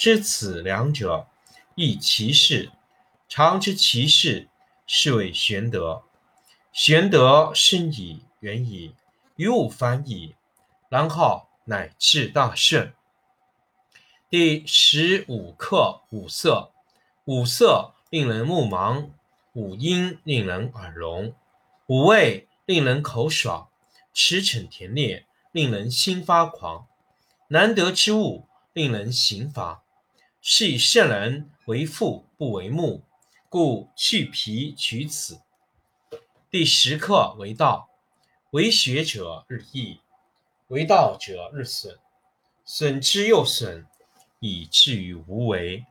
知此两者，亦其事。常知其事，是谓玄德。玄德深矣，远矣，于物反矣。然后乃至大圣。第十五课：五色。五色令人目盲，五音令人耳聋，五味令人口爽，驰骋甜猎令人心发狂。难得之物，令人行妨。是以圣人为父不为目，故去皮取此。第十课为道，为学者日益。为道者日损，损之又损，以至于无为。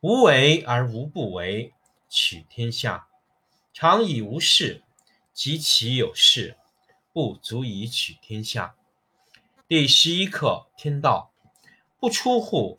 无为而无不为，取天下常以无事，及其有事，不足以取天下。第十一课天道，不出户，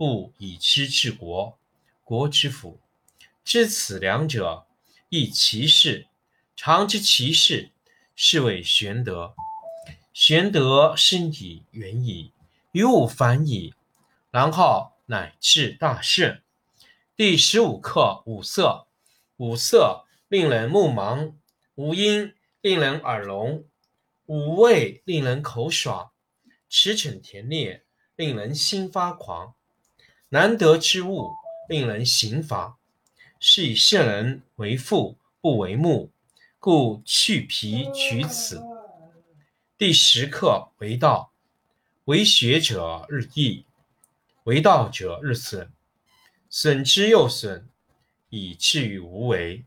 不以知治国，国之福。知此两者，亦其事。常知其事。是谓玄德。玄德深矣，远矣，于物反矣，然后乃至大圣。第十五课：五色。五色令人目盲，五音令人耳聋，五味令人口爽，驰骋甜猎令人心发狂。难得之物，令人行妨。是以圣人为父不为目。故去皮取此。第十课为道，为学者日益，为道者日损，损之又损，以至于无为。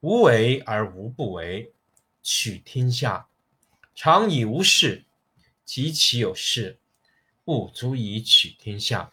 无为而无不为，取天下常以无事，及其有事，不足以取天下。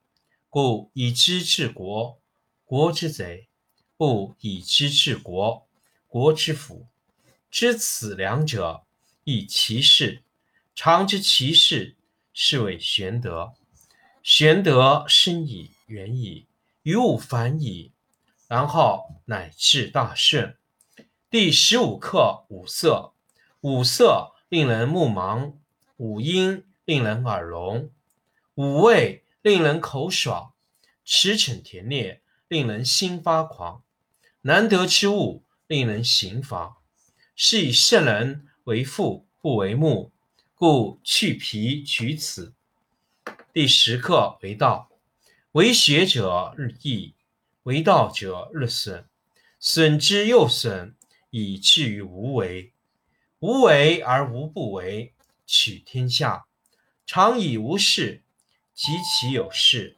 故以知治国，国之贼；不以知治国，国之福，知此两者，亦其事。常知其事，是谓玄德。玄德深矣，远矣，于物反矣，然后乃至大圣。第十五课：五色。五色令人目盲，五音令人耳聋，五味令人口爽，驰骋田猎令人心发狂。难得之物。令人行妨。是以圣人为父不为目，故去皮取此。第十课为道，为学者日益，为道者日损，损之又损，以至于无为。无为而无不为，取天下常以无事，及其有事，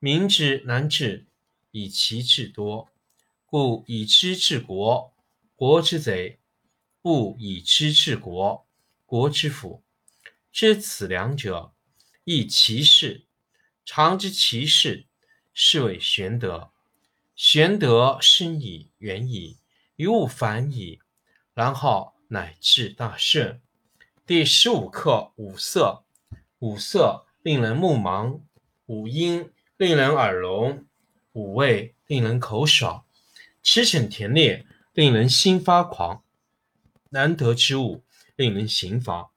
民之难治，以其智多。故以知治国，国之贼；不以知治国，国之福。知此两者，亦其事。常知其事，是谓玄德。玄德深矣，远矣，于物反矣，然后乃至大顺。第十五课：五色。五色令人目盲，五音。令人耳聋，五味令人口爽，驰骋甜猎令人心发狂，难得之物令人行妨。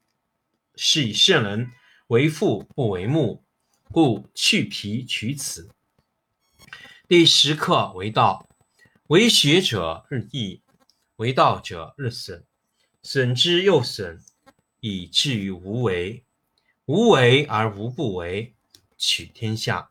是以圣人为父不为目，故去皮取此。第十课为道，为学者日益，为道者日损，损之又损，以至于无为。无为而无不为，取天下。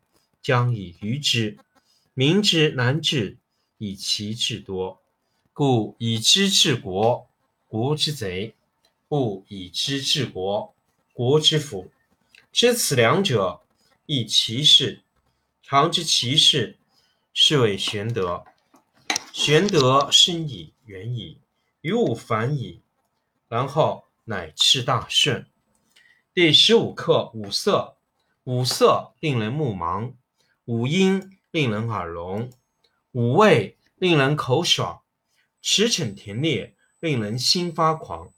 将以愚之，民之难治，以其智多。故以知治国，国之贼；不以知治国，国之福。知此两者，亦其事。常知其事，是谓玄德。玄德深矣，远矣，于物反矣，然后乃至大顺。第十五课：五色。五色令人目盲。五音令人耳聋，五味令人口爽，驰骋甜猎令人心发狂，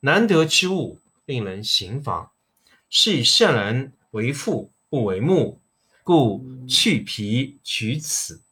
难得之物令人行妨。是以圣人为父不为目，故去皮取此。